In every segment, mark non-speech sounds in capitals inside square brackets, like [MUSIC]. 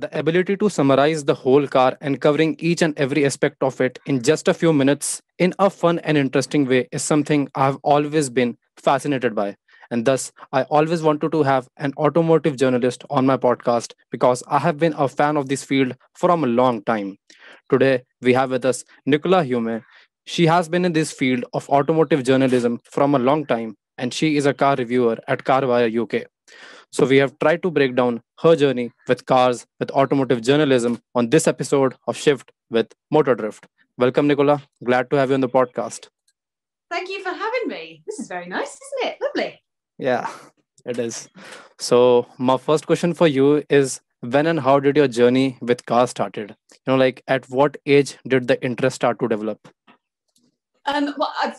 The ability to summarize the whole car and covering each and every aspect of it in just a few minutes in a fun and interesting way is something I've always been fascinated by. And thus, I always wanted to have an automotive journalist on my podcast because I have been a fan of this field from a long time. Today, we have with us Nicola Hume. She has been in this field of automotive journalism from a long time, and she is a car reviewer at Car Buyer UK. So, we have tried to break down her journey with cars, with automotive journalism on this episode of Shift with Motor Drift. Welcome, Nicola. Glad to have you on the podcast. Thank you for having me. This is very nice, isn't it? Lovely. Yeah, it is. So, my first question for you is when and how did your journey with cars started? You know, like at what age did the interest start to develop? Um, well, I've,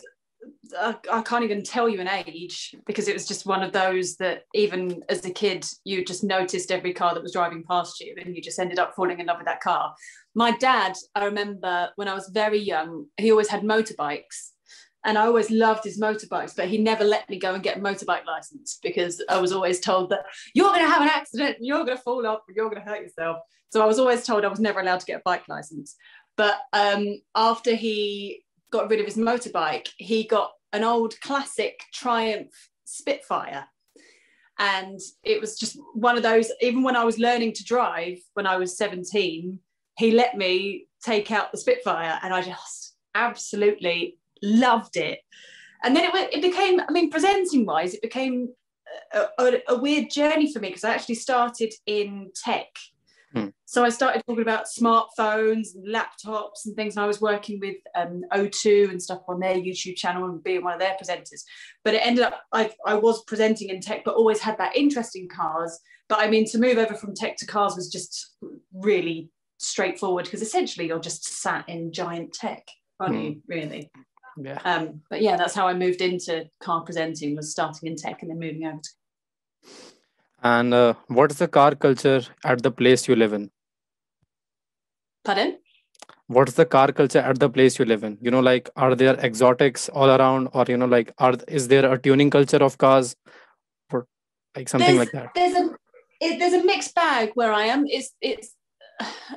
I, can't even tell you an age because it was just one of those that even as a kid, you just noticed every car that was driving past you and you just ended up falling in love with that car. My dad, I remember when I was very young, he always had motorbikes and I always loved his motorbikes, but he never let me go and get a motorbike license because I was always told that you're going to have an accident, you're going to fall off, you're going to hurt yourself. So I was always told I was never allowed to get a bike license. But um, after he got rid of his motorbike, he got an old classic Triumph Spitfire. And it was just one of those, even when I was learning to drive when I was 17, he let me take out the Spitfire and I just absolutely loved it. And then it, it became, I mean, presenting wise, it became a, a, a weird journey for me because I actually started in tech. Hmm. So I started talking about smartphones and laptops and things. And I was working with um, O2 and stuff on their YouTube channel and being one of their presenters. But it ended up, I, I was presenting in tech, but always had that interest in cars. But I mean, to move over from tech to cars was just really straightforward because essentially you're just sat in giant tech, aren't hmm. you, really? Yeah. Um, but yeah, that's how I moved into car presenting was starting in tech and then moving over to. And uh, what's the car culture at the place you live in? Pardon? What's the car culture at the place you live in? You know, like are there exotics all around, or you know, like are is there a tuning culture of cars, or like something there's, like that? There's a it, there's a mixed bag where I am. It's it's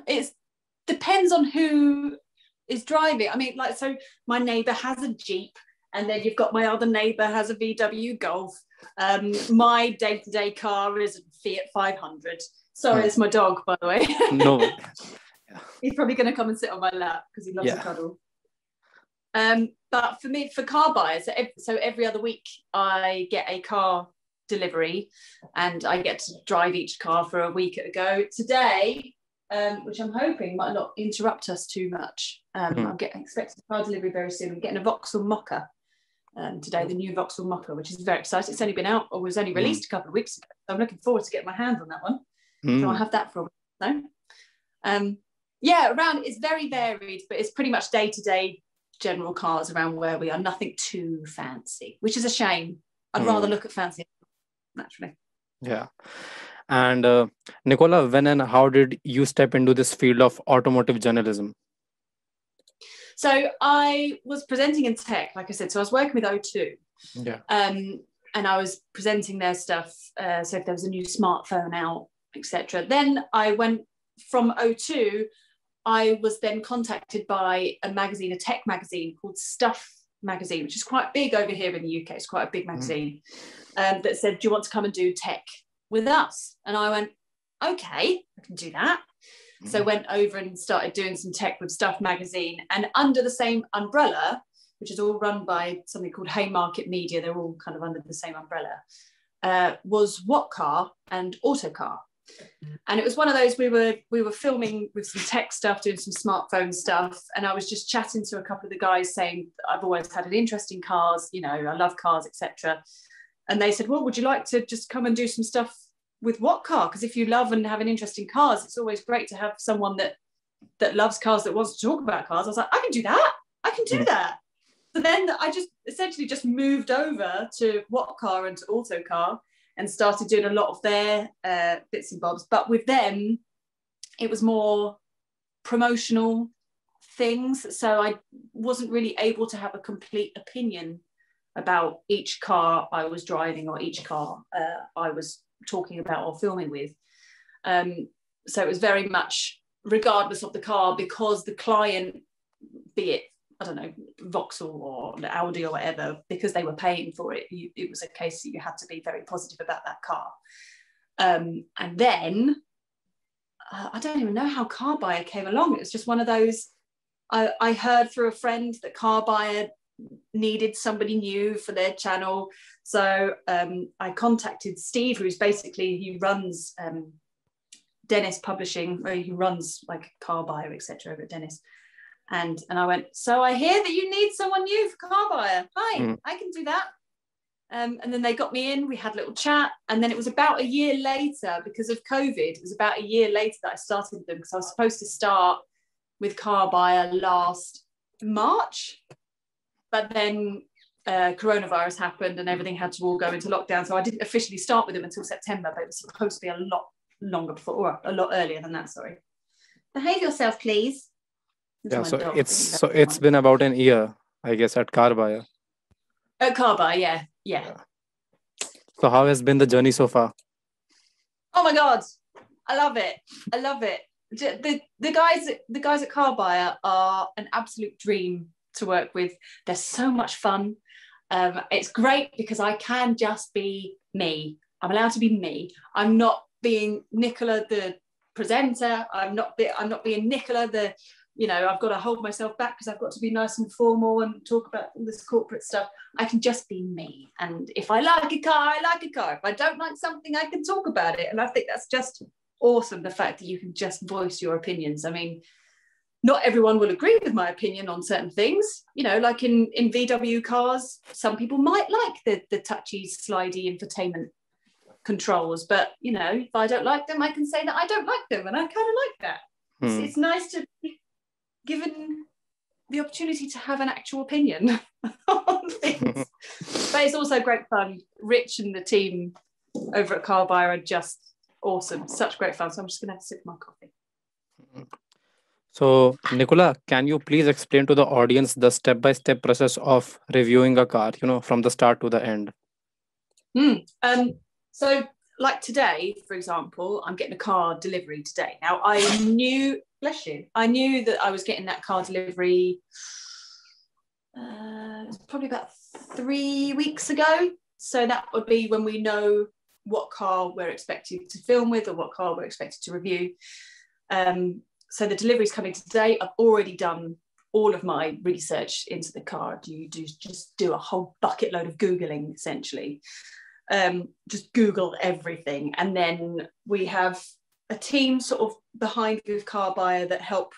it's depends on who is driving. I mean, like, so my neighbor has a Jeep, and then you've got my other neighbor has a VW Golf. Um, my day to day car is a Fiat 500. Sorry, hmm. it's my dog, by the way. no. [LAUGHS] He's probably going to come and sit on my lap because he loves yeah. a cuddle. Um, but for me, for car buyers, so every other week I get a car delivery and I get to drive each car for a week at a go. Today, um, which I'm hoping might not interrupt us too much. Um, mm. I'm getting expecting a car delivery very soon. I'm getting a Vauxhall Mokka um, today, the new Vauxhall Mokka, which is very exciting. It's only been out or was only hmm. released mm. a couple of weeks ago. So I'm looking forward to getting my hands on that one. Mm. So I'll have that for a week. So, um, yeah, around it's very varied, but it's pretty much day to day general cars around where we are. Nothing too fancy, which is a shame. I'd rather hmm. look at fancy naturally. Yeah. And uh, Nicola, when and how did you step into this field of automotive journalism? So I was presenting in tech, like I said. So I was working with O2. Yeah. Um, and I was presenting their stuff. Uh, so if there was a new smartphone out, etc. Then I went from O2. I was then contacted by a magazine, a tech magazine called Stuff Magazine, which is quite big over here in the UK. It's quite a big mm. magazine. Mm. Um, that said, "Do you want to come and do tech with us?" And I went, "Okay, I can do that." So mm-hmm. went over and started doing some tech with Stuff magazine, and under the same umbrella, which is all run by something called Haymarket Media, they're all kind of under the same umbrella, uh, was What Car and Autocar. And it was one of those we were we were filming with some tech stuff, doing some smartphone stuff, and I was just chatting to a couple of the guys saying I've always had an interest in cars, you know, I love cars, etc. And they said, well, would you like to just come and do some stuff with what car? Because if you love and have an interest in cars it's always great to have someone that that loves cars that wants to talk about cars. I was like i can do that. I can do that. So then i just essentially just moved over to what car and to Autocar and started doing a lot of their uh, bits and bobs. But with them it was more promotional things. So i wasn't really able to have a complete opinion about each car i was driving or each car uh, i was talking about or filming with. Um, so it was very much regardless of the car because the client, be it I don't know Vauxhall or Audi or whatever, because they were paying for it, you, it was a case that you had to be very positive about that car. Um, and then uh, I don't even know how Car Buyer came along. It was just one of those. I, I heard through a friend that Car Buyer needed somebody new for their channel. So um, I contacted Steve, who's basically he runs um, Dennis Publishing, where he runs like Car Buyer, etc. over at Dennis. And and I went, so I hear that you need someone new for Car Buyer. Hi, mm. I can do that. Um, and then they got me in, we had a little chat. And then it was about a year later, because of COVID, it was about a year later that I started with them because I was supposed to start with Car Buyer last March. But then uh, coronavirus happened and everything had to all go into lockdown. So I didn't officially start with them until September, but it was supposed to be a lot longer before, or a lot earlier than that, sorry. Behave yourself, please. yeah, so it's so it's been about an year, I guess, at Car Buyer. At Car Buyer, yeah yeah. So how has been the journey so far? Oh my god, I love it. I love it. The the guys the guys at Car Buyer are an absolute dream to work with. They're so much fun. Um, it's great because I can just be me. I'm allowed to be me. I'm not being Nicola the presenter. I'm not be, I'm not being Nicola the you know, I've got to hold myself back because I've got to be nice and formal and talk about all this corporate stuff. I can just be me. And if I like a car, I like a car. If I don't like something, I can talk about it. And I think that's just awesome the fact that you can just voice your opinions. I mean, not everyone will agree with my opinion on certain things. You know, like in, in VW cars, some people might like the, the touchy, slidey infotainment controls. But, you know, if I don't like them, I can say that I don't like them. And I kind of like that. Hmm. It's, it's nice to be given the opportunity to have an actual opinion [LAUGHS] on things. [LAUGHS] but it's also great fun. Rich and the team over at Car Buyer are just awesome. Such great fun. So I'm just going to sip my coffee. So, Nicola, can you please explain to the audience the step by step process of reviewing a car, you know, from the start to the end? Mm, um, so, like today, for example, I'm getting a car delivery today. Now, I knew bless you. I knew that I was getting that car delivery uh, probably about three weeks ago. So that would be when we know what car we're expected to film with or what car we're expected to review. Um, so the delivery is coming today. I've already done all of my research into the car. Do you do just do a whole bucket load of googling essentially? Um, just Google everything, and then we have a team sort of behind with car buyer that help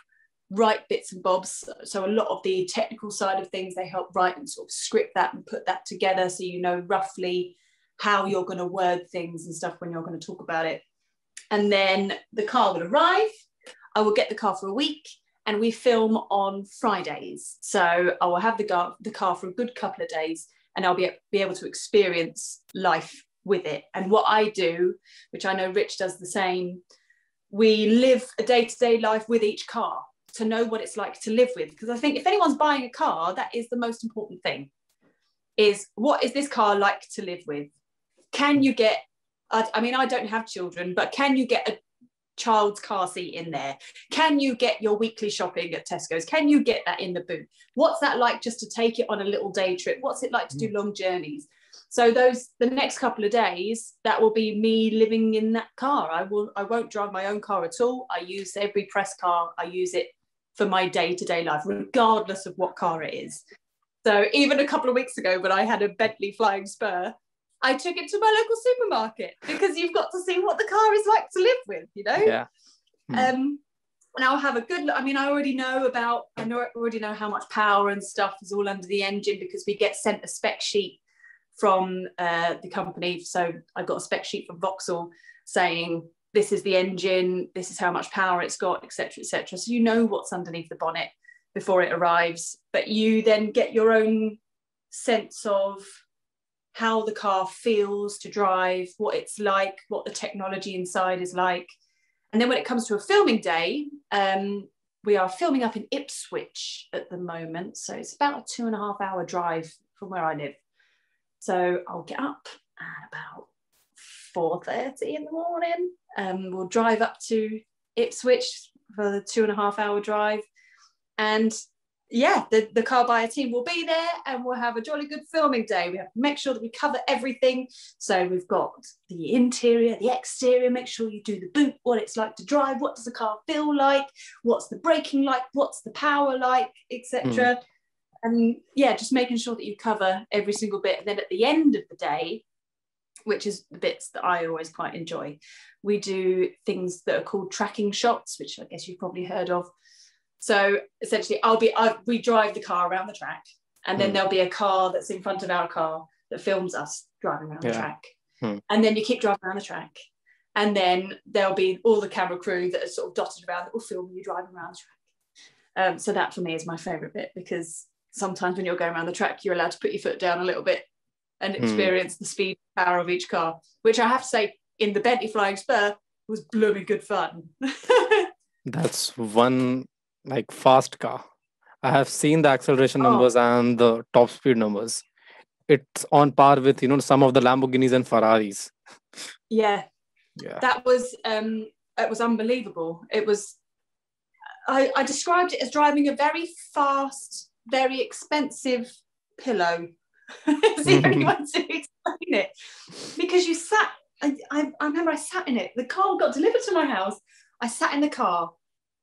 write bits and bobs so a lot of the technical side of things they help write and sort of script that and put that together so you know roughly how you're going to word things and stuff when you're going to talk about it and then the car will arrive i will get the car for a week and we film on fridays. So i will have the car, the car for a good couple of days and i'll be, be able to experience life with it. And what i do which i know rich does the same we live a day-to-day life with each car to know what it's like to live with. Because i think if anyone's buying a car that is the most important thing is what is this car like to live with? Can you get I, mean i don't have children but can you get a child's car seat in there. Can you get your weekly shopping at tesco's? Can you get that in the boot? What's that like just to take it on a little day trip? What's it like to do mm. long journeys? So those the next couple of days that will be me living in that car. I will i won't drive my own car at all. I use every press car. I use it for my day-to-day life regardless of what car it is. So even a couple of weeks ago when i had a bentley flying spur i took it to my local supermarket because you've got to see what the car is like to live with you know yeah hmm. um and I'll have a good I mean I already know about I know already know how much power and stuff is all under the engine because we get sent a spec sheet from uh, the company. So I've got a spec sheet from Vauxhall saying this is the engine, this is how much power it's got, etc., etc. So you know what's underneath the bonnet before it arrives, but you then get your own sense of how the car feels to drive, what it's like, what the technology inside is like. And then when it comes to a filming day, um, we are filming up in Ipswich at the moment. So it's about a two and a half hour drive from where I live. So I'll get up at about 4.30 in the morning. Um, we'll drive up to Ipswich for the two and a half hour drive. And yeah, the, the car buyer team will be there and we'll have a jolly good filming day. We have to make sure that we cover everything. So we've got the interior, the exterior, make sure you do the boot, what it's like to drive, what does the car feel like, what's the braking like, what's the power like, etc. Mm. And yeah, just making sure that you cover every single bit. And then at the end of the day, which is the bits that I always quite enjoy, we do things that are called tracking shots, which I guess you've probably heard of so essentially, I'll be I, we drive the car around the track, and then mm. there'll be a car that's in front of our car that films us driving around yeah. the track, hmm. and then you keep driving around the track, and then there'll be all the camera crew that are sort of dotted around that will film you driving around the track. Um, so that for me is my favourite bit because sometimes when you're going around the track, you're allowed to put your foot down a little bit and hmm. experience the speed power of each car, which I have to say in the Bentley Flying Spur was blooming good fun. [LAUGHS] That's one like fast car. I have seen the acceleration oh. numbers and the top speed numbers. It's on par with you know some of the Lamborghinis and Ferraris. Yeah, yeah. That was um, it was unbelievable. It was. I, I described it as driving a very fast, very expensive pillow. [LAUGHS] it's the only way to explain it because you sat. I, I, I remember I sat in it. The car got delivered to my house. I sat in the car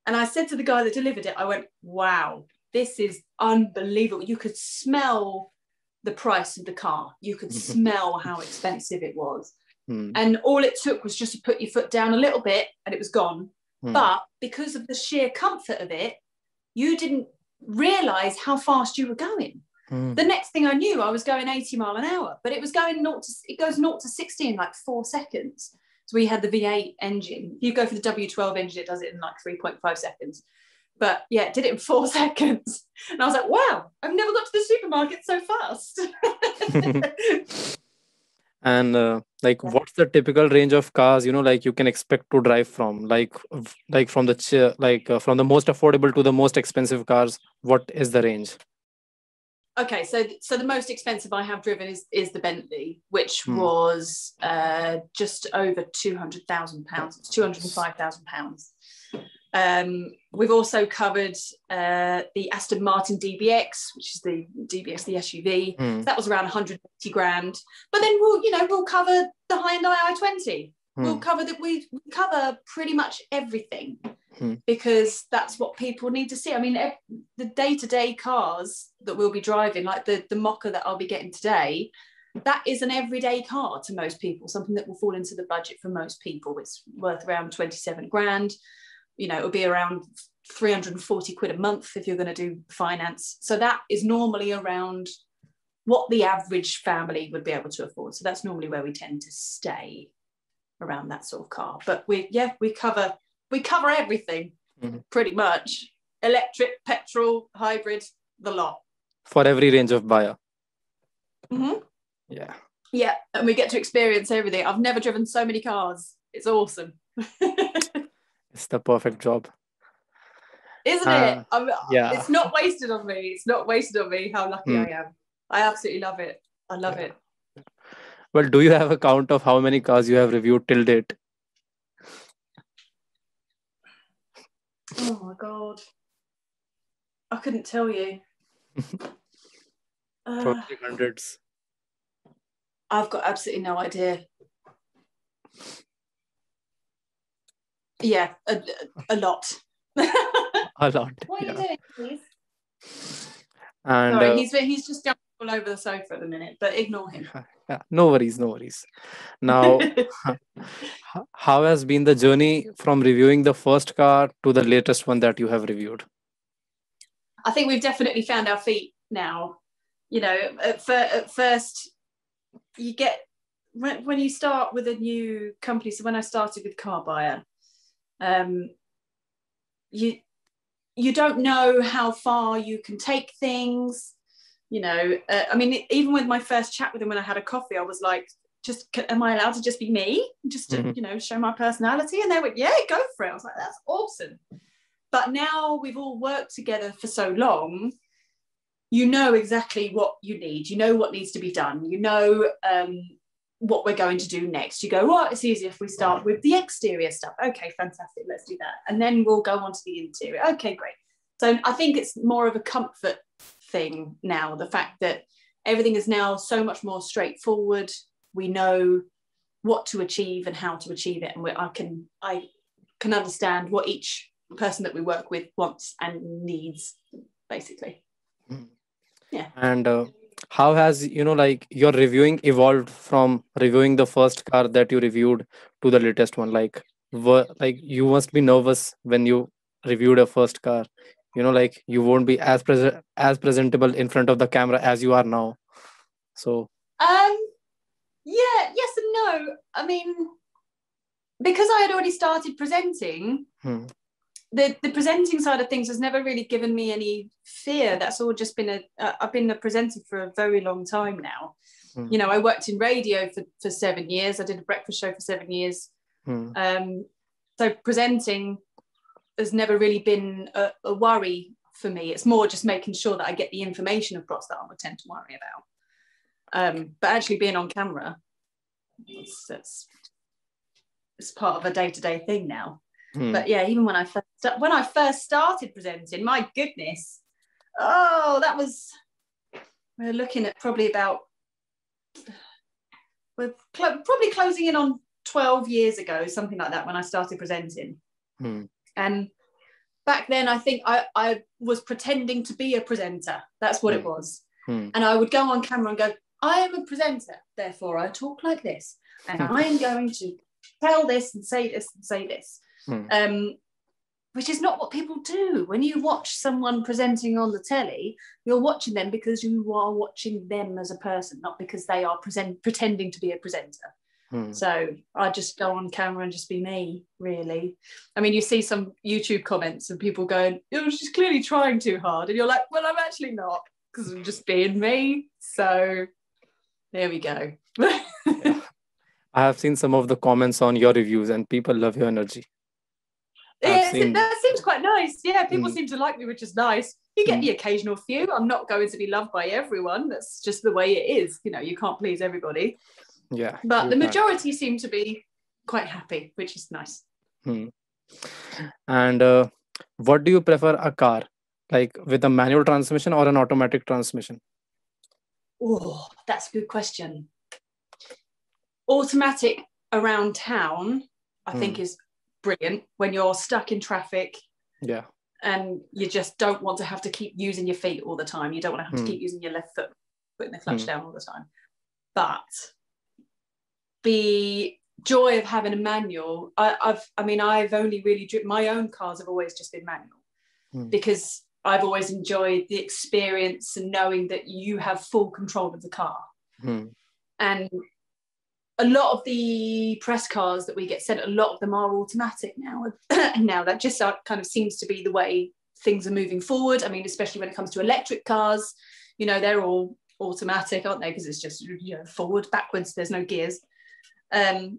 and I said to the guy that delivered it, I went, wow, this is unbelievable. You could smell the price of the car, you could [LAUGHS] smell how expensive it was. Mm. And all it took was just to put your foot down a little bit and it was gone. Mm. But because of the sheer comfort of it, you didn't realize how fast you were going. Mm. The next thing I knew, I was going 80 mile an hour, but it was going not to, it goes naught to 60 in like four seconds. So we had the V8 engine. If you go for the W12 engine, it does it in like 3.5 seconds. But yeah, it did it in four [LAUGHS] seconds. And I was like, wow, I've never got to the supermarket so fast. [LAUGHS] and uh, like what's the typical range of cars you know like you can expect to drive from like like from the like uh, from the most affordable to the most expensive cars what is the range okay so so the most expensive i have driven is is the bentley which hmm. was uh, just over 200000 pounds it's 205000 pounds um, we've also covered uh, the aston martin dbx which is the dbx the suv hmm. that was around 180 grand but then we'll you know we'll cover the Hyundai i20 hmm. we'll cover that we cover pretty much everything hmm. because that's what people need to see. I mean, the day to day cars that we'll be driving, like the, the Mokka that I'll be getting today, that is an everyday car to most people, something that will fall into the budget for most people. It's worth around 27 grand. You know, it'll be around 340 quid a month if you're going to do finance. So that is normally around what the average family would be able to afford. So that's normally where we tend to stay around that sort of car. But we, yeah, we cover we cover everything mm-hmm. pretty much electric, petrol, hybrid, the lot. For every range of buyer. Mm-hmm. Yeah. Yeah. And we get to experience everything. I've never driven so many cars. It's awesome. [LAUGHS] it's the perfect job. Isn't uh, it? I'm, yeah. It's not wasted on me. It's not wasted on me how lucky mm. I am. I absolutely love it. I love yeah. it. Well, do you have a count of how many cars you have reviewed till date? Oh my god. I couldn't tell you. [LAUGHS] uh, hundreds. I've got absolutely no idea. Yeah, a, a lot. [LAUGHS] a lot. What are yeah. you doing, please? And, Sorry, uh, he's he's just jumping all over the sofa at the minute, but ignore him. [LAUGHS] Yeah, no worries, no worries. Now, [LAUGHS] how has been the journey from reviewing the first car to the latest one that you have reviewed? I think we've definitely found our feet now. You know, at, fir- at first, you get when, when you start with a new company. So when I started with Car Buyer, um, you you don't know how far you can take things. You know, uh, I mean, even with my first chat with him when I had a coffee, I was like, just am I allowed to just be me, just to mm-hmm. you know show my personality? And they went, yeah, go for it. I was like, that's awesome. But now we've all worked together for so long, you know exactly what you need. You know what needs to be done. You know um, what we're going to do next. You go, well, it's easier if we start with the exterior stuff. Okay, fantastic, let's do that. And then we'll go on to the interior. Okay, great. So I think it's more of a comfort thing now, the fact that everything is now so much more straightforward. We know what to achieve and how to achieve it. And I can I can understand what each person that we work with wants and needs, basically. Mm. Yeah. And uh, how has you know like your reviewing evolved from reviewing the first car that you reviewed to the latest one? Like, were like you must be nervous when you reviewed a first car. You know, like you won't be as present as presentable in front of the camera as you are now. So Um, yeah, yes and no. I mean, because I had already started presenting, hmm, the the presenting side of things has never really given me any fear. That's all just been a. Uh, I've been a presenter for a very long time now. Hmm. You know, I worked in radio for for seven years. I did a breakfast show for seven years. hmm, Um, so presenting has never really been a, a worry for me. It's more just making sure that I get the information across that I would tend to worry about. Um, but actually being on camera, it's, it's, it's part of a day-to-day thing now. hmm. But yeah, even when I first when I first started presenting, my goodness, oh, that was we're looking at probably about we're cl- probably closing in on 12 years ago, something like that, when I started presenting. Hmm. And back then, I think I, I was pretending to be a presenter. That's what it Hmm. was. Hmm. And I would go on camera and go, I am a presenter, therefore I talk like this. And I am going to tell this and say this and say this. Hmm. Um, which is not what people do. When you watch someone presenting on the telly, you're watching them because you are watching them as a person, not because they are present pretending to be a presenter. Hmm. So I just go on camera and just be me, really. I mean, you see some YouTube comments and people going, "Oh, she's clearly trying too hard," and you're like, "Well, I'm actually not, because I'm just being me." So there we go. [LAUGHS] I have seen some of the comments on your reviews, and people love your energy. Yeah, seen- that seems quite nice. Yeah, people Mm. seem to like me, which is nice. You get Mm. the occasional few. I'm not going to be loved by everyone. That's just the way it is. You know, you can't please everybody. Yeah, But the majority seem to be quite happy, which is nice. Hmm. And uh, what do you prefer a car, like with a manual transmission or an automatic transmission? Oh, that's a good question. Automatic around town, I think, is brilliant when you're stuck in traffic Yeah. and you just don't want to have to keep using your feet all the time. You don't want to have Hmm. to keep using your left foot, putting the clutch Hmm. down all the time. But the joy of having a manual, I, I've, I mean, I've only really driven my own cars have always just been manual Hmm. because I've always enjoyed the experience and knowing that you have full control of the car. Hmm. And a lot of the press cars that we get sent, a lot of them are automatic now. [CLEARS THROAT] now that just kind of seems to be the way things are moving forward. I mean, especially when it comes to electric cars, you know, they're all automatic, aren't they? Because it's just you know forward, backwards. There's no gears, um,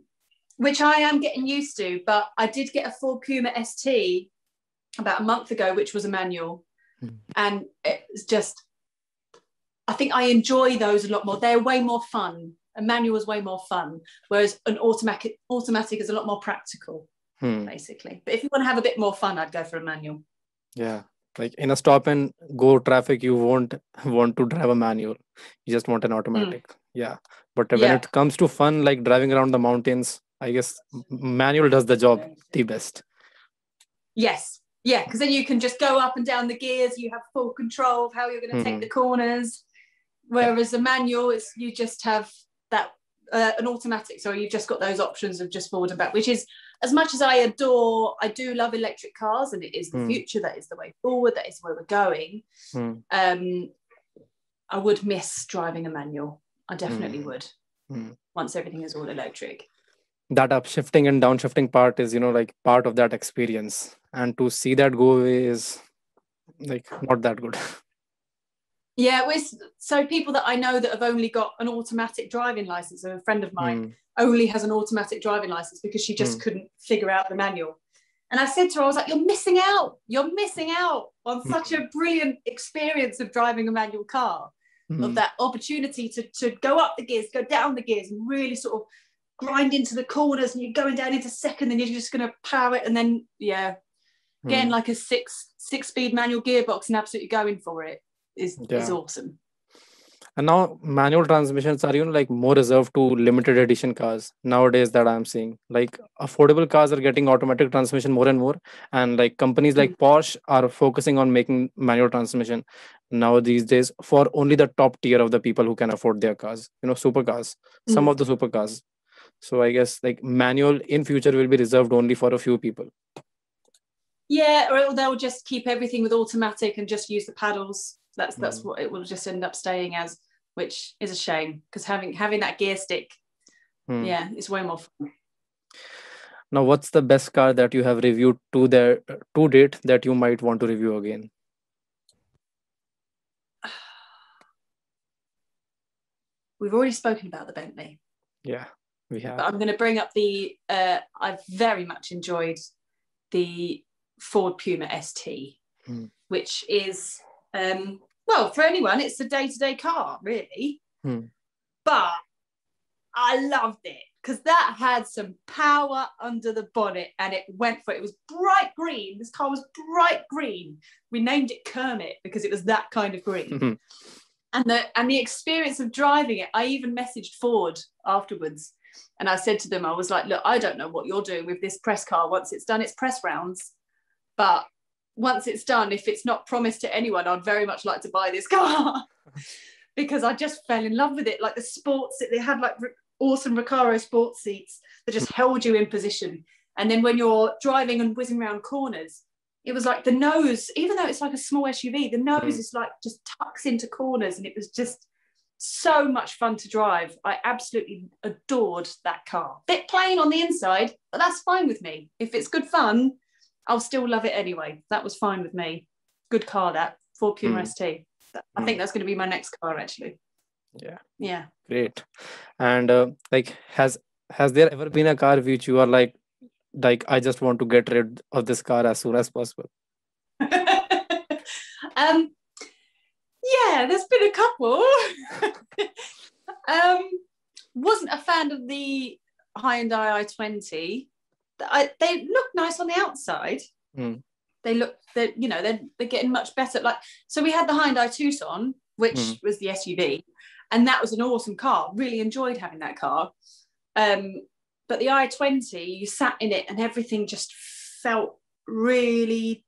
which I am getting used to. But I did get a Ford Puma ST about a month ago, which was a manual, Hmm. and it's just. I think I enjoy those a lot more. They're way more fun. A manual is way more fun, whereas an automatic automatic is a lot more practical, Hmm. basically. But if you want to have a bit more fun, I'd go for a manual. Yeah. Like in a stop and go traffic, you won't [LAUGHS] want to drive a manual. You just want an automatic. Yeah. But when Yeah. it comes to fun, like driving around the mountains, I guess manual does the job the best. Yes. Yeah, because then you can just go up and down the gears. You have full control of how you're going to Mhm. take the corners. Whereas a manual, is you just have that uh, an automatic. So you've just got those options of just forward and back, which is as much as I adore. I do love electric cars, and it is the Mm. future. That is the way forward. That is where we're going. Hmm. Um, I would miss driving a manual. I definitely Mm. would. Mm. Once everything is all electric. That upshifting and downshifting part is, you know, like part of that experience. And to see that go away is like not that good. [LAUGHS] Yeah, with so people that I know that have only got an automatic driving license. A friend of mine Hmm. only has an automatic driving license because she just Mm. couldn't figure out the manual. And I said to her, I was like, "You're missing out. You're missing out on Mm. such a brilliant experience of driving a manual car." Of Hmm. that opportunity to, to go up the gears, go down the gears, and really sort of grind into the corners. And you're going down into second, and you're just going to power it. And then, yeah, getting Hmm. like a six six speed manual gearbox and absolutely going for it is is awesome. And now manual transmissions are you know like more reserved to limited edition cars nowadays that I'm seeing. Like affordable cars are getting automatic transmission more and more, and like companies like Porsche are focusing on making manual transmission now these days for only the top tier of the people who can afford their cars. You know, supercars, some Mm. of the supercars. So I guess like manual in future will be reserved only for a few people. Yeah, or they'll just keep everything with automatic and just use the paddles. That's that's Mm. what it will just end up staying as, which is a shame because having having that gear stick, Hmm. yeah, it's way more fun. Now, what's the best car that you have reviewed to their to date that you might want to review again? [SIGHS] We've already spoken about the Bentley, Yeah, we have. but I'm going to bring up the. Uh, I've very much enjoyed the Ford Puma ST, Hmm. which is um, well for anyone, it's a day to day car, really. Hmm. But I loved it because that had some power under the bonnet and it went for it. It was bright green. This car was bright green. We named it Kermit because it was that kind of green. Mhm. [LAUGHS] and the and the experience of driving it, I even messaged Ford afterwards. And I said to them, I was like, look, I don't know what you're doing with this press car. Once it's done its press rounds, but once it's done, if it's not promised to anyone, I'd very much like to buy this car [LAUGHS] because I just fell in love with it. Like the sports, that they had like awesome Recaro sports seats that just held you in position. And then when you're driving and whizzing around corners, it was like the nose, even though it's like a small SUV, the nose Mm. is like just tucks into corners, and it was just so much fun to drive. I absolutely adored that car. Bit plain on the inside, but that's fine with me. If it's good fun, I'll still love it anyway. That was fine with me. Good car, that Ford Puma Mm. ST. I Mm. think that's going to be my next car, actually. Yeah, Yeah. great. And uh, like, has has there ever been a car which you are like, like I just want to get rid of this car as soon as possible? [LAUGHS] um, yeah, there's been a couple. [LAUGHS] um, wasn't a fan of the Hyundai i20. I, they look nice on the outside. Hmm. They look, they're, you know, they're, they're getting much better. Like, so we had the Hyundai Tucson, which Hmm. was the SUV, and that was an awesome car. Really enjoyed having that car. Um, but the i20, you sat in it and everything just felt really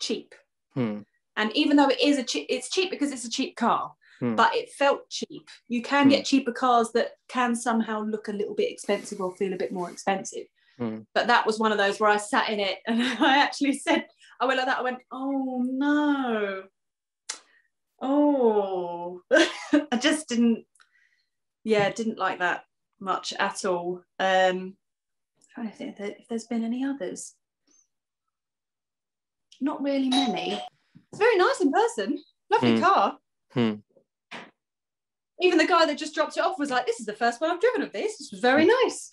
cheap. Hmm. And even though it is a cheap, it's cheap because it's a cheap car, Hmm. but it felt cheap. You can Hmm. get cheaper cars that can somehow look a little bit expensive or feel a bit more expensive. Hmm. But that was one of those where I sat in it and [LAUGHS] I actually said, I went like that. I went, oh no. Oh, [LAUGHS] I just didn't, yeah, didn't like that much at all. Um, trying to think if there- if there's been any others. Not really many. It's very nice in person. Lovely Hmm. car. Hmm. Even the guy that just dropped it off was like, "This is the first one I've driven of this. This was very nice."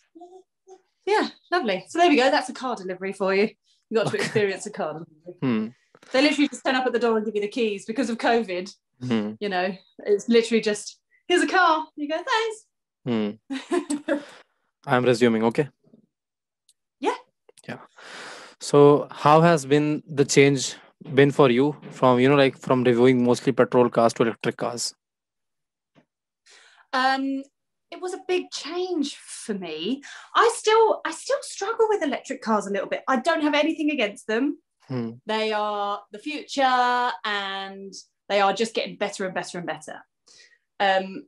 Yeah, lovely. So there we go. That's a car delivery for you. You got to experience a car delivery. Hmm. They literally just turn up at the door and give you the keys because of COVID. Hmm. You know, it's literally just here's a car. You go, Hmm. thanks. [LAUGHS] I'm resuming. Okay. Yeah. Yeah. So, how has been the change been for you from you know like from reviewing mostly petrol cars to electric cars? um, it was a big change for me. I still, I still struggle with electric cars a little bit. I don't have anything against them. Hmm. They are the future, and they are just getting better and better and better. Um,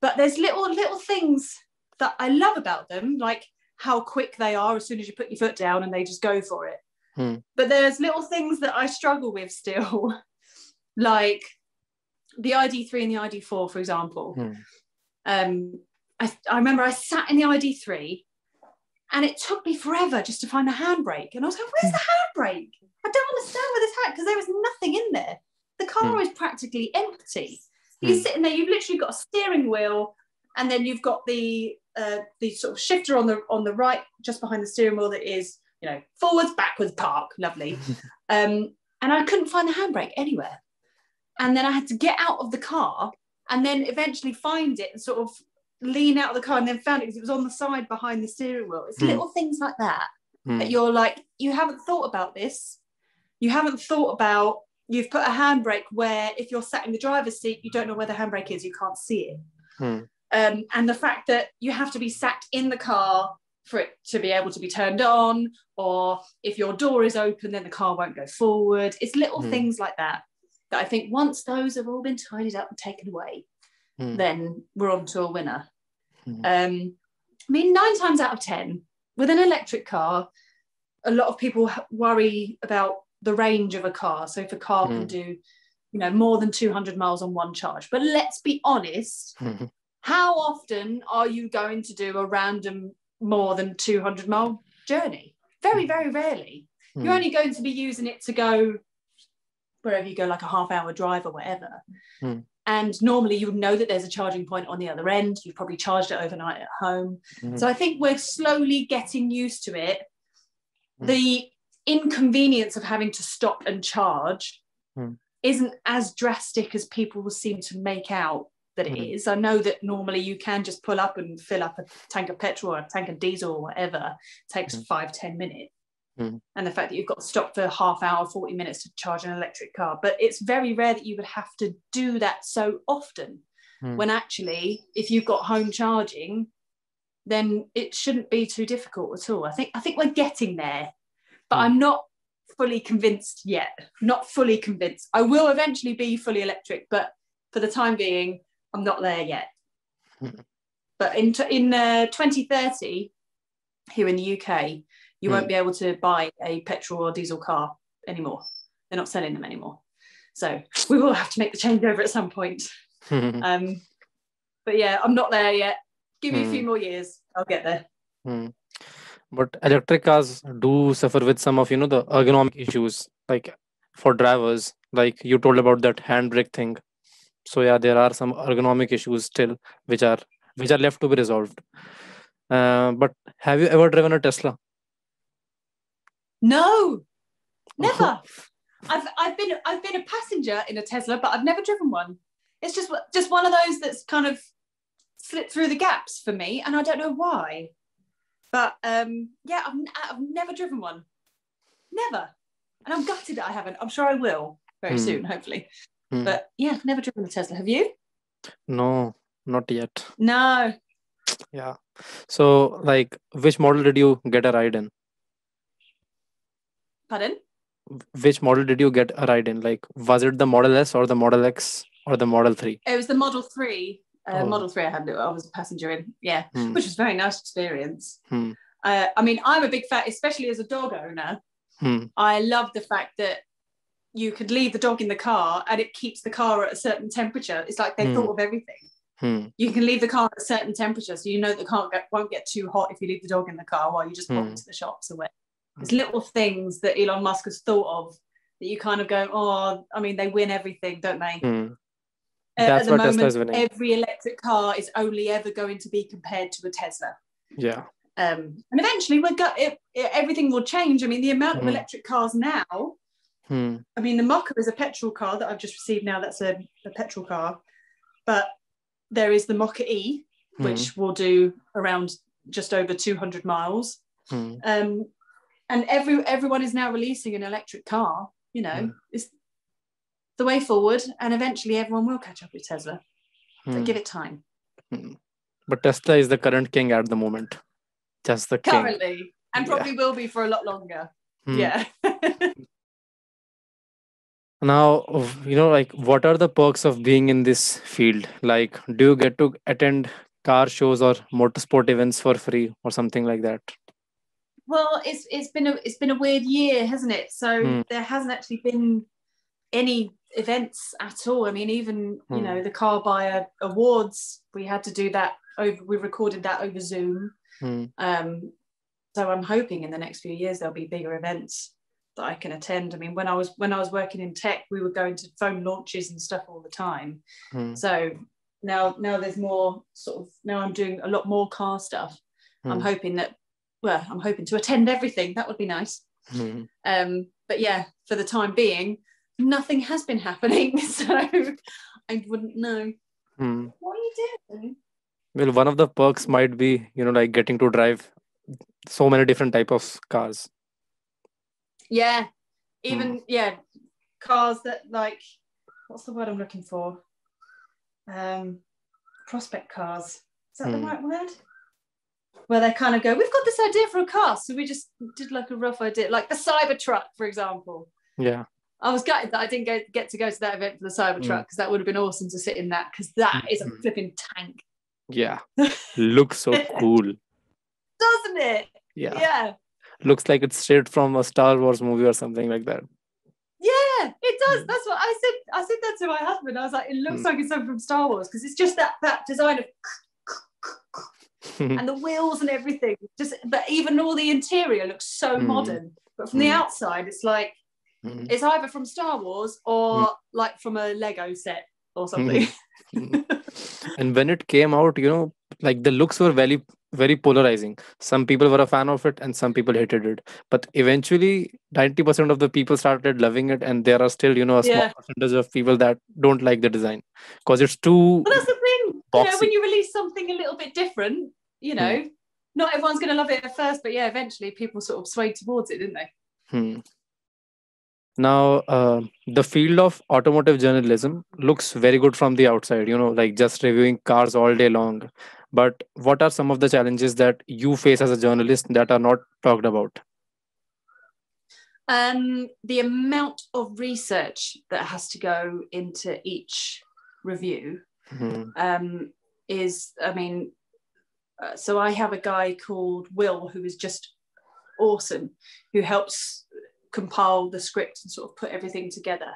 but there's little little things that I love about them, like how quick they are as soon as you put your foot down and they just go for it. Hmm. But there's little things that I struggle with still, [LAUGHS] like the ID3 and the ID4, for example. Hmm. Um, I, I remember I sat in the ID3 and it took me forever just to find the handbrake. And I was like, where's the handbrake? I don't understand where this hand because there was nothing in there. The car Hmm. is practically empty. You're Hmm. sitting there, you've literally got a steering wheel, and then you've got the uh, the sort of shifter on the on the right, just behind the steering wheel that is, you know, forwards, backwards, park, lovely. [LAUGHS] um, and I couldn't find the handbrake anywhere. And then I had to get out of the car and then eventually find it and sort of lean out of the car and then found it because it was on the side behind the steering wheel. It's Hmm. little things like that Hmm. that you're like, you haven't thought about this. You haven't thought about you've put a handbrake where if you're sat in the driver's seat, you don't know where the handbrake is, you can't see it. Hmm. Um, and the fact that you have to be sat in the car for it to be able to be turned on, or if your door is open, then the car won't go forward. It's little Hmm. things like that that I think once those have all been tidied up and taken away, Hmm. then we're on to a winner. Hmm. Um, I mean, nine times out of 10, with an electric car, a lot of people worry about the range of a car. So if a car can Hmm. do, you know, more than 200 miles on one charge. But let's be honest, Hmm. how often are you going to do a random more than 200 mile journey? Very, very rarely. Hmm. You're only going to be using it to go wherever you go, like a half hour drive or whatever. Hmm. And normally you would know that there's a charging point on the other end. You've probably charged it overnight at home. Hmm. So I think we're slowly getting used to it. Hmm. The inconvenience of having to stop and charge Hmm. isn't as drastic as people seem to make out that it Hmm. is. I know that normally you can just pull up and fill up a tank of petrol or a tank of diesel or whatever. It takes Hmm. five, ten minutes. Hmm. And the fact that you've got to stop for half an hour, 40 minutes to charge an electric car. But it's very rare that you would have to do that so often. Hmm. When actually, if you've got home charging, then it shouldn't be too difficult at all. I think I think we're getting there, but Hmm. I'm not fully convinced yet. Not fully convinced. I will eventually be fully electric, but for the time being, I'm not there yet. [LAUGHS] But in in uh, 2030, here in the UK, you Hmm. won't be able to buy a petrol or diesel car anymore. They're not selling them anymore. So we will have to make the changeover at some point. Hmm. Um, but yeah, I'm not there yet. Give me a Hmm. few more years. I'll get there. Hmm. But electric cars do suffer with some of you know the ergonomic issues, like for drivers, like you told about that handbrake thing. So yeah, there are some ergonomic issues still, which are which are left to be resolved. Uh, but have you ever driven a Tesla? No, never. I've I've been I've been a passenger in a Tesla, but I've never driven one. It's just just one of those that's kind of slipped through the gaps for me, and I don't know why. But um, yeah, I've, I've never driven one, never, and I'm gutted that I haven't. I'm sure I will very Hmm. soon, hopefully. Hmm. But yeah, I've never driven a Tesla. Have you? No, not yet. No. Yeah. So like, which model did you get a ride in? Pardon? Which model did you get a ride in? Like, was it the Model S or the Model X or the Model 3? It was the Model Three. Uh, Oh. Model Three. I had. I was a passenger in. Yeah, Hmm. which was a very nice experience. Hmm. Uh, I mean, I'm a big fan, especially as a dog owner. Hmm. I love the fact that you could leave the dog in the car and it keeps the car at a certain temperature. It's like they Hmm. thought of everything. Hmm. You can leave the car at a certain temperature, so you know the car get, won't get too hot if you leave the dog in the car while you just pop Hmm. into the shops or where. There's little things that Elon Musk has thought of that you kind of go, oh, I mean, they win everything, don't they? Uh, That's at the moment, every electric car is only ever going to be compared to a Tesla. Yeah. Um, and eventually, we're go- it, it, everything will change. I mean, the amount of Hmm. electric cars now. Hmm. I mean, the Mokka is a petrol car that I've just received now. That's a, a petrol car, but there is the Mokka E, Hmm. which will do around just over 200 miles. Hmm. Um, and every everyone is now releasing an electric car. You know, Hmm. it's the way forward, and eventually everyone will catch up with Tesla. But Hmm. give it time. But Tesla is the current king at the moment. Just the king. Currently, and Yeah. probably will be for a lot longer. Hmm. Yeah. [LAUGHS] Now, you know, like, what are the perks of being in this field? Like, do you get to attend car shows or motorsport events for free or something like that? Well, it's it's been a it's been a weird year, hasn't it? So Hmm. there hasn't actually been any events at all. I mean, even you Hmm. know the car buyer awards, we had to do that over. We recorded that over Zoom. Hmm. Um, so I'm hoping in the next few years there'll be bigger events that I can attend. I mean, when I was when I was working in tech, we were going to phone launches and stuff all the time. Hmm. So now now there's more sort of now I'm doing a lot more car stuff. I'm Hmm. hoping that well, I'm hoping to attend everything. That would be nice. Hmm. Um, but yeah, for the time being, nothing has been happening, [LAUGHS] so I wouldn't know. Hmm. What are you doing? Well, one of the perks might be, you know, like getting to drive so many different type of cars. Yeah. Even yeah, cars that like what's the word I'm looking for? Um prospect cars. Is that the Hmm. right word? Where they kind of go, we've got this idea for a car, so we just did like a rough idea, like the Cybertruck, for example. Yeah. I was gutted that I didn't go, get to go to that event for the Cybertruck because that would have been awesome to sit in that because that is a flipping tank, Yeah. [LAUGHS] Looks so cool. doesn't it? Yeah. Yeah. Looks like it's straight from a Star Wars movie or something like that. Yeah, it does. Mm. That's what I said. I said that to my husband. I was like, it looks Mm. like it's something from Star Wars because it's just that that design of and the [LAUGHS] wheels and everything. Just but even all the interior looks so Mm. modern. But from the Mm. outside, it's like Mhm. it's either from Star Wars or like from a Lego set or something. and when it came out, you know, like the looks were very, very polarizing. Some people were a fan of it and some people hated it. But eventually, 90% of the people started loving it. And there are still, you know, a small Yeah. percentage of people that don't like the design because it's too. Well, thing. You know, when you release something a little bit different, you know, not everyone's going to love it at first, but yeah, eventually people sort of swayed towards it, didn't they? Hmm. Now, uh, the field of automotive journalism looks very good from the outside, you know, like just reviewing cars all day long. But what are some of the challenges that you face as a journalist that are not talked about? Um, the amount of research that has to go into each review Hmm. um, is, I mean, uh, so I have a guy called Will who is just awesome, who helps compile the script and sort of put everything together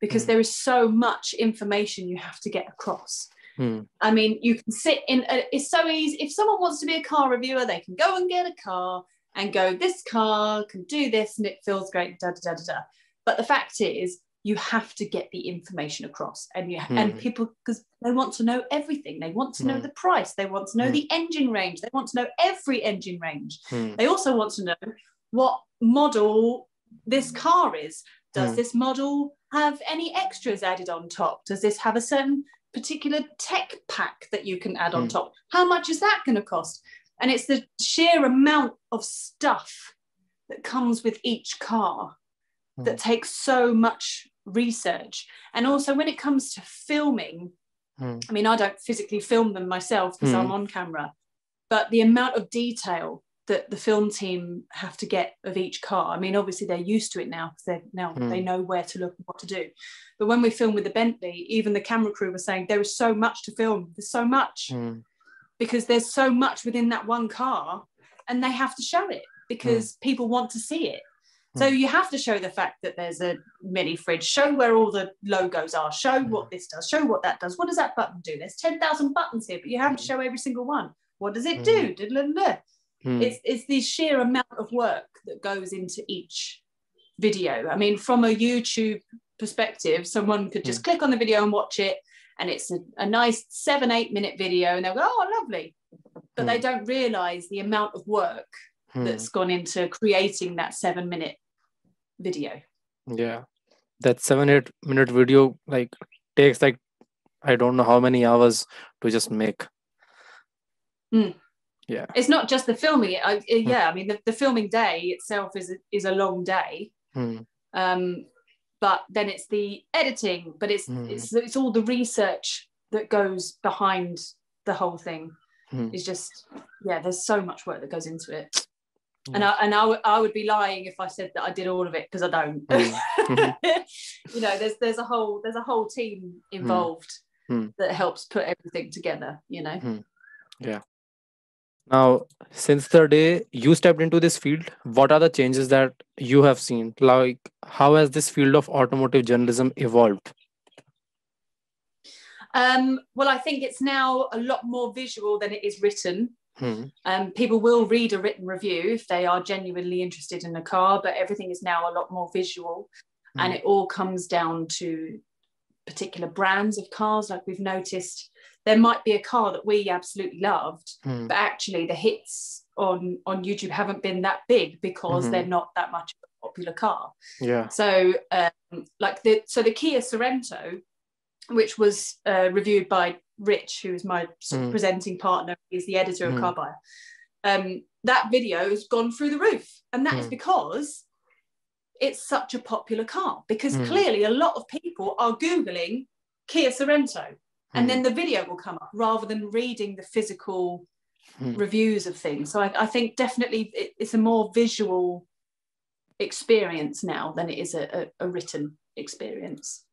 because Mm. there is so much information you have to get across. Hmm. I mean, you can sit in, a, it's so easy. If someone wants to be a car reviewer, they can go and get a car and go, this car can do this and it feels great, da da da da da. But the fact is, you have to get the information across and you and Mhm. people because they want to know everything they want to know Mhm. the price they want to know Mhm. the engine range they want to know every engine range Hmm. they also want to know what model this car is does Mm. this model have any extras added on top does this have a certain particular tech pack that you can add on Mm. top how much is that going to cost and it's the sheer amount of stuff that comes with each car that takes so much research and also when it comes to filming Hmm. i mean i don't physically film them myself because i'm Mm. on camera but the amount of detail that the film team have to get of each car i mean obviously they're used to it now because they now Mm. they know where to look and what to do but when we film with the bentley even the camera crew were saying there is so much to film there's so much Hmm. because there's so much within that one car and they have to show it because people want to see it. So Mm. you have to show the fact that there's a mini fridge, show where all the logos are, show what this does, show what that does. What does that button do? There's 10,000 buttons here, but you have to show every single one. What does it do? Hmm. It's, it's the sheer amount of work that goes into each video. I mean, from a YouTube perspective, someone could just click on the video and watch it, and it's a, a nice seven, eight minute video, and they'll go, oh, lovely. But they Hmm. don't realize the amount of work Hmm. that's gone into creating that seven minute video. Yeah. That seven, eight minute video like takes like I don't know how many hours to just make. Yeah. It's not just the filming. I, yeah, I mean, the, the filming day itself is a, is a long day. Hmm. um, but then it's the editing but it's Mm. it's it's all the research that goes behind the whole thing Hmm. it's just yeah there's so much work that goes into it Mm. And I, and I, would- I would be lying if I said that I did all of it because I don't Mm. [LAUGHS] you know there's there's a whole there's a whole team involved Mm. that helps put everything together you know Yeah. Now, since the day you stepped into this field, what are the changes that you have seen? Like, how has this field of automotive journalism evolved? um, well I think it's now a lot more visual than it is written Hmm. Um, people will read a written review if they are genuinely interested in a car, but everything is now a lot more visual. And Mm. it all comes down to particular brands of cars. Like we've noticed, there might be a car that we absolutely loved, Hmm. but actually the hits on, on YouTube haven't been that big because Mhm. they're not that much of a popular car. Yeah. So, um, like the so the Kia Sorento, which was uh, reviewed by Rich, who is my Mm. presenting partner, he's the editor of Mm. Car Buyer. Um, that video has gone through the roof, and that is Mm. because it's such a popular car. Because Mm. clearly, a lot of people are googling Kia Sorento, and Mm. then the video will come up rather than reading the physical Mm. reviews of things. So I, I think definitely it, it's a more visual experience now than it is a, a, a written experience.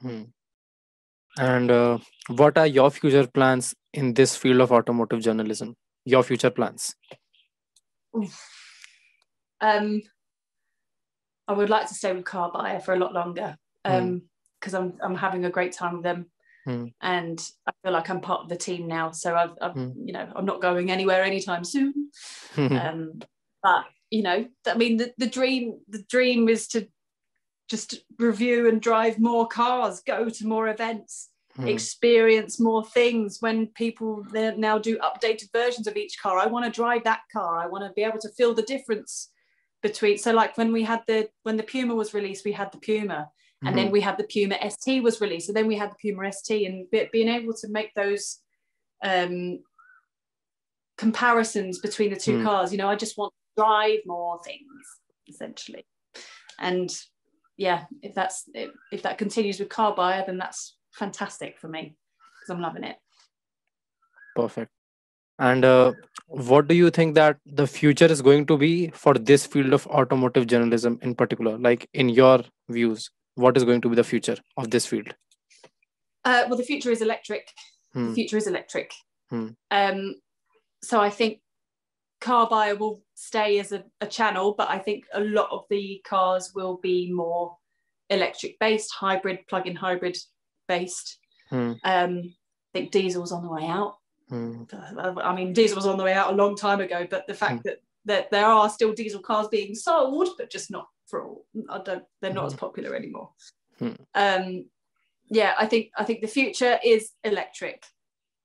Hmm. And uh, what are your future plans in this field of automotive journalism? Your future plans? Um, I would like to stay with Car Buyer for a lot longer because I'm I'm having a great time with them, Mm. and I feel like I'm part of the team now. So I've, I've Mm. you know I'm not going anywhere anytime soon. [LAUGHS] um, but you know, I mean, the, the dream the dream is to just review and drive more cars, go to more events, Hmm. experience more things. When people now do updated versions of each car, I want to drive that car. I want to be able to feel the difference between. So, like when we had the when the Puma was released, we had the Puma, and then we had the Puma ST was released, and then we had the Puma ST, and be, being able to make those um, comparisons between the two Hmm. cars. You know, I just want to drive more things essentially, and yeah, if that's if, that continues with car buyer, then that's fantastic for me because I'm loving it. Perfect. And uh, what do you think that the future is going to be for this field of automotive journalism in particular? Like in your views, what is going to be the future of this field? Uh, well, the future is electric. Hmm. The future is electric. Hmm. Um, so I think car buyer will stay as a, a channel, but I think a lot of the cars will be more electric based, hybrid, plug-in hybrid based. Hmm. Um, I think diesel's on the way out. Hmm. I mean, diesel was on the way out a long time ago, but the fact that that there are still diesel cars being sold, but just not for all. I don't. They're not as popular anymore. Hmm. Um, yeah, I think I think the future is electric,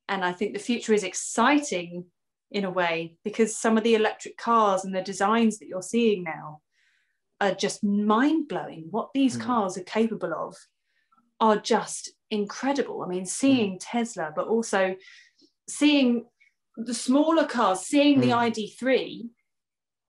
and I think the future is exciting in a way because some of the electric cars and the designs that you're seeing now are just mind blowing. What these Hmm. cars are capable of are just incredible. I mean, seeing Tesla, but also seeing the smaller cars, seeing the Hmm. ID3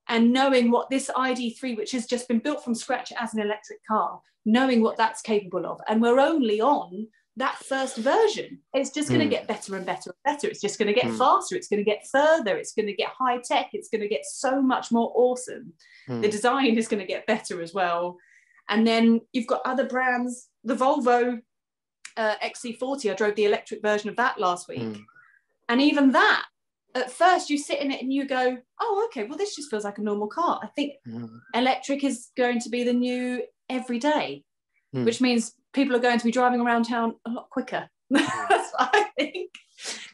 and knowing what this ID3, which has just been built from scratch as an electric car, knowing what that's capable of. And we're only on that first version. It's just going to Hmm. get better and better and better. It's just going to get Hmm. faster. It's going to get further. It's going to get high tech. It's going to get so much more awesome Hmm. the design is going to get better as well. And then you've got other brands, the Volvo uh, XC40. I drove the electric version of that last week. Hmm. And even that, at first you sit in it and you go, oh, okay, well, this just feels like a normal car. I think Hmm. electric is going to be the new everyday, Hmm. which means people are going to be driving around town a lot quicker. [LAUGHS] That's what I think.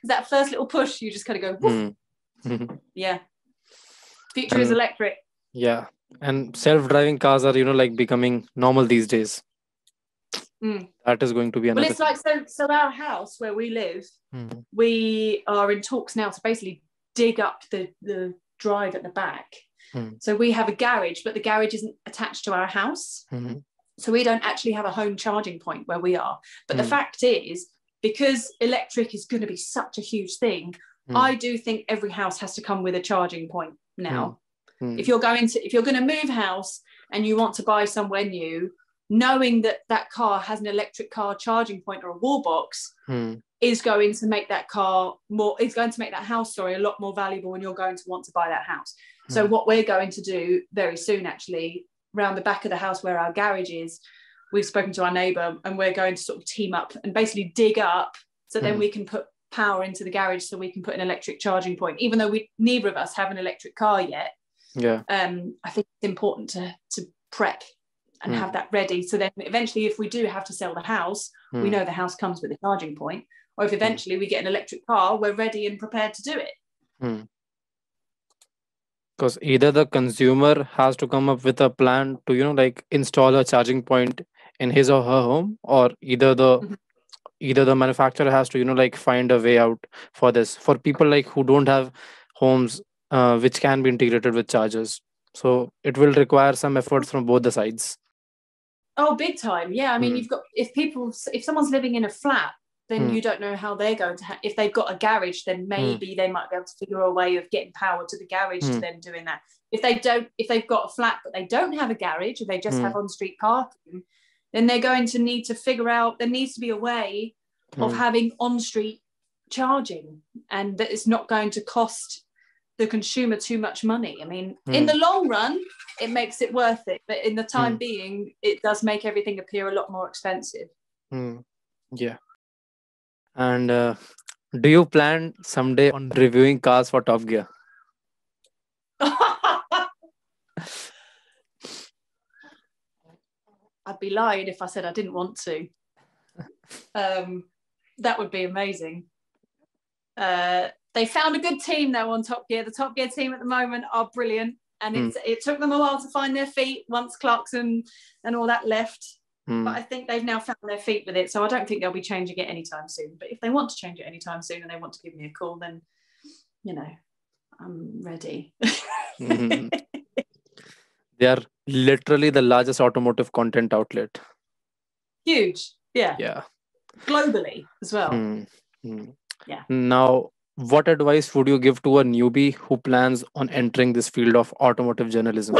That first little push, you just kind of go, woof, Hmm. Hmm. yeah. Future is electric. Yeah. And self-driving cars are, you know, like becoming normal these days. Mm. That is going to be Well, it's like so. So our house where we live, Hmm. we are in talks now to basically dig up the the drive at the back. Hmm. So we have a garage, but the garage isn't attached to our house, Hmm. So we don't actually have a home charging point where we are. But the Hmm. fact is, because electric is going to be such a huge thing, Hmm. I do think every house has to come with a charging point now Hmm. if you're going to if you're going to move house and you want to buy somewhere new knowing that that car has an electric car charging point or a wall box Hmm. is going to make that car more is going to make that house sorry a lot more valuable when you're going to want to buy that house so what we're going to do very soon actually around the back of the house where our garage is we've spoken to our neighbor and we're going to sort of team up and basically dig up so then Hmm. we can put power into the garage so we can put an electric charging point even though we neither of us have an electric car yet Yeah. um, I think it's important to to prep and Mm. have that ready. So then eventually, if we do have to sell the house, we Hmm. know the house comes with a charging point. Or if eventually we get an electric car, we're ready and prepared to do it. Because either the consumer has to come up with a plan to you know like install a charging point in his or her home or either the Mhm. either the manufacturer has to you know like find a way out for this for people like who don't have homes uh, which can be integrated with chargers so it will require some efforts from both the sides Oh, big time! Yeah, I mean, Mm. you've got if people if someone's living in a flat then Hmm. you don't know how they're going to. Ha- if they've got a garage, then maybe they might be able to figure a way of getting power to the garage to Hmm. then doing that. If they don't, if they've got a flat but they don't have a garage, or they just Hmm. have on-street parking, then they're going to need to figure out. There needs to be a way of Hmm. having on-street charging, and that it's not going to cost the consumer too much money. I mean, in Hmm. the long run, it makes it worth it, but in the time Hmm. being, it does make everything appear a lot more expensive. Hmm. Yeah. And uh, do you plan someday on reviewing cars for Top Gear? [LAUGHS] I'd be lying if I said I didn't want to. Um, that would be amazing. Uh, they found a good team though on Top Gear. The Top Gear team at the moment are brilliant, and it's, it took them a while to find their feet once Clarkson and all that left. Hmm. But I think they've now found their feet with it, so I don't think they'll be changing it anytime soon. But if they want to change it anytime soon and they want to give me a call, then you know, I'm ready. Mhm. [LAUGHS] They are literally the largest automotive content outlet. Huge, yeah, Yeah. globally as well. Hmm. Hmm. Yeah. Now, what advice would you give to a newbie who plans on entering this field of automotive journalism?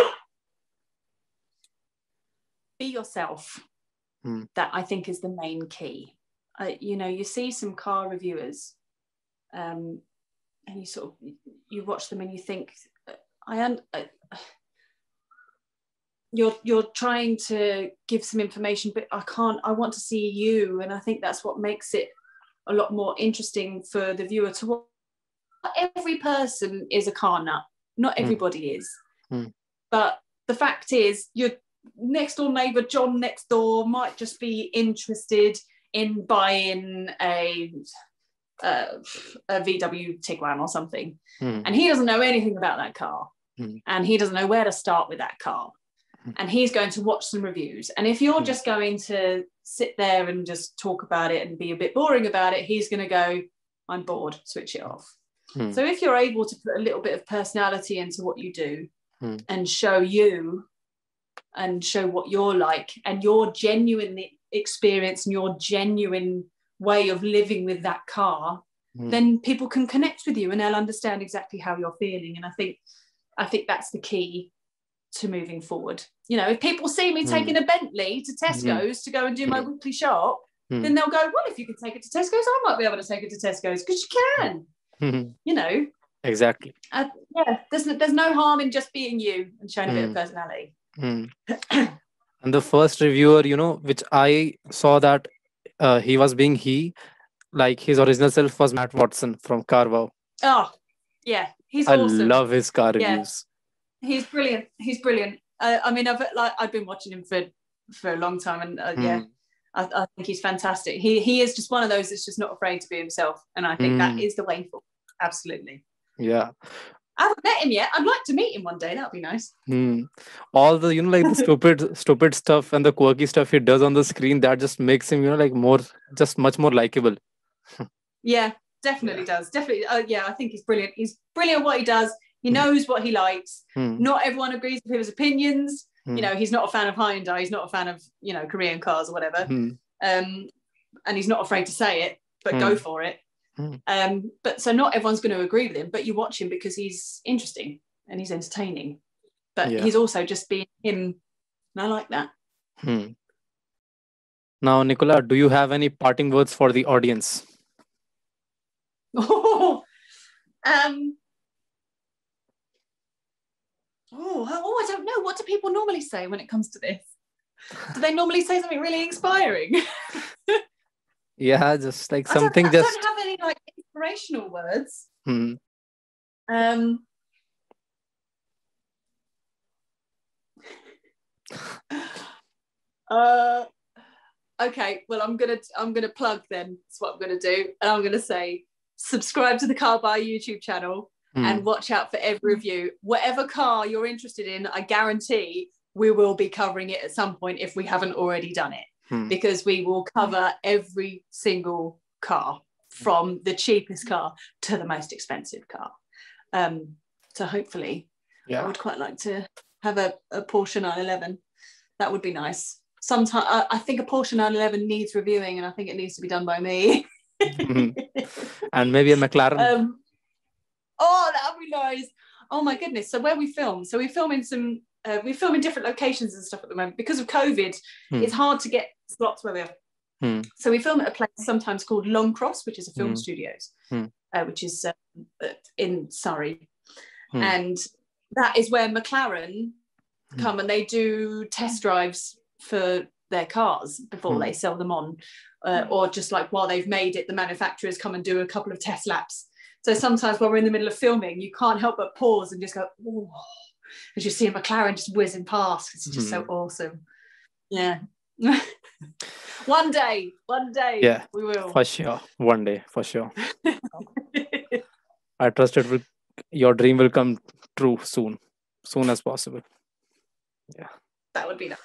be yourself Hmm. that i think is the main key uh, you know you see some car reviewers um, and you sort of you watch them and you think i am uh, you're you're trying to give some information but i can't i want to see you and i think that's what makes it a lot more interesting for the viewer to watch Not every person is a car nut not Hmm. everybody is Hmm. but the fact is your next door neighbor john next door might just be interested in buying a uh, a vw tiguan or something. Hmm. and he doesn't know anything about that car. Hmm. and he doesn't know where to start with that car. Hmm. and he's going to watch some reviews. And if you're just going to sit there and just talk about it and be a bit boring about it he's going to go i'm bored switch it off. So if you're able to put a little bit of personality into what you do and show you and show what you're like and your genuine experience and your genuine way of living with that car Hmm. then people can connect with you and they'll understand exactly how you're feeling and i think i think that's the key to moving forward you know if people see me Hmm. taking a bentley to tesco's to go and do my Hmm. weekly shop Hmm. then they'll go well if you can take it to tesco's i might be able to take it to tesco's because you can Hmm. [LAUGHS] you know exactly. uh, yeah there's no, there's no harm in just being you and showing a bit of Hmm. personality Hmm. [CLEARS THROAT] and the first reviewer, you know, which I saw that uh, he was being he, like his original self was Matt Watson from Carwow. oh yeah he's I awesome love his car Yeah. reviews. he's brilliant he's brilliant uh, i mean i've like i've been watching him for for a long time and uh, yeah Hmm. I, I think he's fantastic he he is just one of those that's just not afraid to be himself and i think that Mm. is the way forward absolutely Yeah. I haven't met him yet i'd like to meet him one day that'd be nice Hmm. All the you know like the [LAUGHS] stupid stupid stuff and the quirky stuff he does on the screen that just makes him you know like more just much more likable. [LAUGHS] yeah definitely does definitely uh, yeah i think he's brilliant he's brilliant at what he does he Mm. knows what he likes Hmm. not everyone agrees with his opinions Hmm. you know he's not a fan of Hyundai he's not a fan of you know Korean cars or whatever Hmm. um, and he's not afraid to say it, but go Mm. for it. Mm. Um, but so not everyone's going to agree with him, but you watch him because he's interesting and he's entertaining. But Yeah. he's also just being him, and I like that. Hmm. Now, Nicola, do you have any parting words for the audience? [LAUGHS] um, oh, oh, I don't know. What do people normally say when it comes to this? Do they normally say something really inspiring? [LAUGHS] Yeah, just like something I just. don't have any like inspirational words. Hmm. Um, [LAUGHS] uh, okay, well, I'm gonna I'm gonna plug then. That's what I'm gonna do, and I'm gonna say subscribe to the Car Buyer YouTube channel Hmm. and watch out for every review. Whatever car you're interested in, I guarantee we will be covering it at some point if we haven't already done it Hmm. because we will cover every single car from the cheapest car to the most expensive car. Um, so hopefully, I would quite like to have a, a Porsche 911. That would be nice. Sometimes I, I think a Porsche 911 needs reviewing, and I think it needs to be done by me. Mhm. [LAUGHS] and maybe a McLaren. um, oh, that would be nice. Oh my goodness! So where we film? So we film in some. Uh, we film in different locations and stuff at the moment because of COVID. Hmm. It's hard to get slots where we are. Hmm. So we film at a place sometimes called Longcross, which is a film Hmm. studios, Hmm. uh, which is uh, in Surrey, Hmm. and that is where McLaren Hmm. come and they do test drives for their cars before Hmm. they sell them on, uh, or just like while they've made it, the manufacturers come and do a couple of test laps. So sometimes while we're in the middle of filming, you can't help but pause and just go, oh, as you see a McLaren just whizzing past. It's just so Hmm. awesome. Yeah. [LAUGHS] one day, one day, Yeah, we will. for sure. One day, for sure. I trust it will. Your dream will come true soon, soon as possible. Yeah, that would be nice.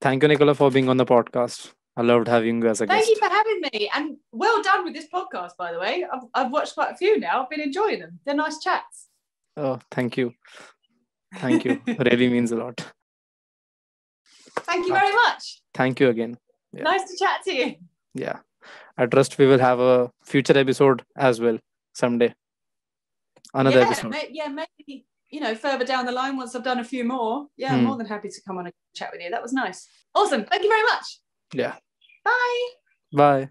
Thank you, Nicola, for being on the podcast. I loved having you as a Thank guest. Thank you for having me. And well done with this podcast, by the way. I've, I've watched quite a few now. I've been enjoying them. They're nice chats. Oh, thank you. Thank you. [LAUGHS] really means a lot. Thank you very much. Thank you again. Yeah. Nice to chat to you. Yeah. I trust we will have a future episode as well someday. Another yeah, episode. may- yeah, maybe you know further down the line once I've done a few more. Yeah, I'm Hmm. more than happy to come on and chat with you. That was nice. Awesome. Thank you very much. Yeah. Bye. Bye.